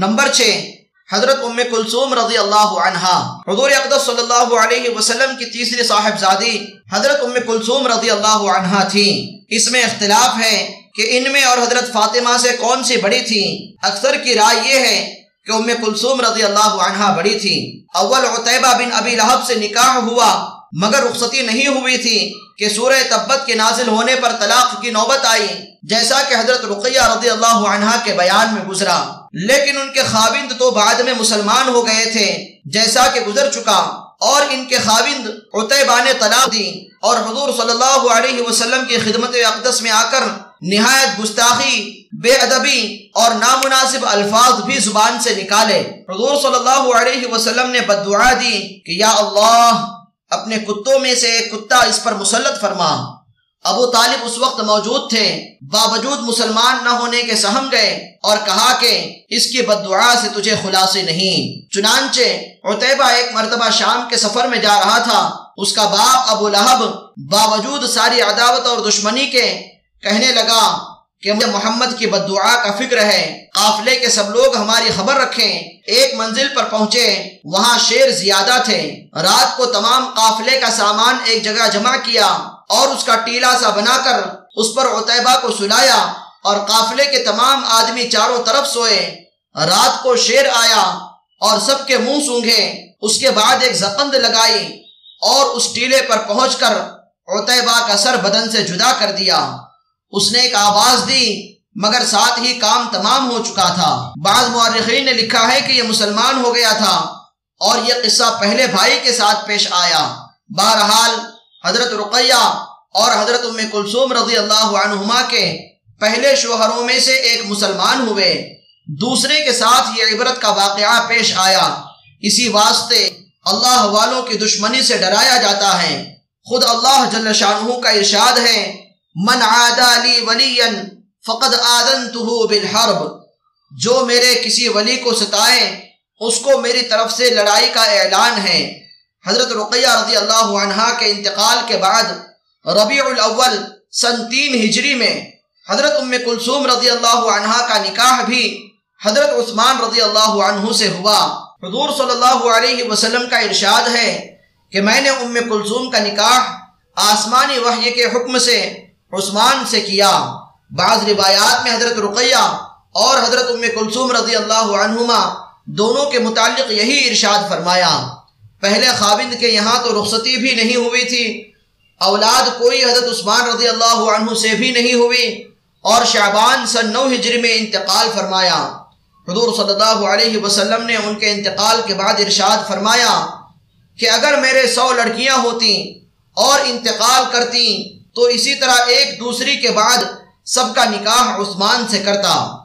Number چھ، حضرت ام کلثوم رضی اللہ عنہا، حضور اقدس صلی اللہ علیہ وسلم کی تیسری صاحب زادی حضرت ام کلثوم رضی اللہ عنہا تھی۔ اس میں اختلاف ہے کہ ان میں اور حضرت فاطمہ سے کون سی بڑی تھی۔ اکثر کی رائے یہ ہے کہ ام کلثوم رضی اللہ عنہا بڑی تھی۔ اول عطیبہ بن ابی لہب سے نکاح ہوا، مگر رخصتی نہیں ہوئی تھی کہ سورہ تبت کے نازل ہونے پر طلاق کی نوبت آئی، جیسا کہ حضرت رقیہ رضی اللہ عنہا کے بیان میں گزرا۔ لیکن ان کے خاوند تو بعد میں مسلمان ہو گئے تھے، جیسا کہ گزر چکا۔ اور ان کے خاوند عطیبہ نے طلاق دی۔ اور حضور صلی اللہ علیہ وسلم کی خدمت اقدس میں آ کر نہایت گستاخی، بے ادبی اور نامناسب الفاظ بھی زبان سے نکالے۔ حضور صلی اللہ علیہ وسلم نے بدعا دی کہ یا اللہ، اپنے کتوں میں سے ایک کتا اس پر مسلط فرما۔ ابو طالب اس وقت موجود تھے، باوجود مسلمان نہ ہونے کے سہم گئے۔ اور کہا کہ اس کی بد دعا سے تجھے خلاصے نہیں۔ چنانچہ عطیبہ ایک مرتبہ شام کے سفر میں جا رہا تھا۔ اس کا باپ ابو لہب باوجود ساری عداوت اور دشمنی کے کہنے لگا کہ مجھے محمد کی بد دعا کا فکر ہے۔ قافلے کے سب لوگ ہماری خبر رکھیں۔ ایک منزل پر پہنچے۔ وہاں شیر زیادہ تھے۔ رات کو تمام قافلے کا سامان ایک جگہ جمع کیا اور اس کا ٹیلا سا بنا کر اس پر عطیبہ کو سلایا۔ اور قافلے کے تمام آدمی چاروں طرف سوئے۔ رات کو شیر آیا اور سب کے منہ سونگھے۔ اس کے بعد ایک زقند لگائی اور اس ٹیلے پر پہنچ کر عطیبہ کا سر بدن سے جدا کر دیا۔ اس نے ایک آواز دی، مگر ساتھ ہی کام تمام ہو چکا تھا۔ بعض مورخین نے لکھا ہے کہ یہ مسلمان ہو گیا تھا اور یہ قصہ پہلے بھائی کے ساتھ پیش آیا۔ بہرحال، حضرت رقیہ اور حضرت ام کلثوم رضی اللہ عنہما کے پہلے شوہروں میں سے ایک مسلمان ہوئے۔ دوسرے کے ساتھ یہ عبرت کا واقعہ پیش آیا۔ اسی واسطے اللہ والوں کی دشمنی سے ڈرایا جاتا ہے۔ خود اللہ جل شانہ کا ارشاد ہے، من عادا لی ولی فقد آدنتہ بالحرب جو میرے کسی ولی کو ستائے، اس کو میری طرف سے لڑائی کا اعلان ہے۔ حضرت رقیہ رضی اللہ عنہ کے انتقال کے بعد ربیع الاول سن تین ہجری میں حضرت ام کلثوم رضی اللہ عنہ کا نکاح بھی حضرت عثمان رضی اللہ عنہ سے ہوا۔ حضور صلی اللہ علیہ وسلم کا ارشاد ہے کہ میں نے ام کلثوم کا نکاح آسمانی وحی کے حکم سے عثمان سے کیا۔ بعض روایات میں حضرت رقیہ اور حضرت ام کلثوم رضی اللہ عنہما دونوں کے متعلق یہی ارشاد فرمایا۔ پہلے خاوند کے یہاں تو رخصتی بھی نہیں ہوئی تھی، اولاد کوئی حضرت عثمان رضی اللہ عنہ سے بھی نہیں ہوئی۔ اور شعبان سن نو ہجری میں انتقال فرمایا۔ حضور صلی اللہ علیہ وسلم نے ان کے انتقال کے بعد ارشاد فرمایا کہ اگر میرے سو لڑکیاں ہوتی اور انتقال کرتی تو اسی طرح ایک دوسری کے بعد سب کا نکاح عثمان سے کرتا۔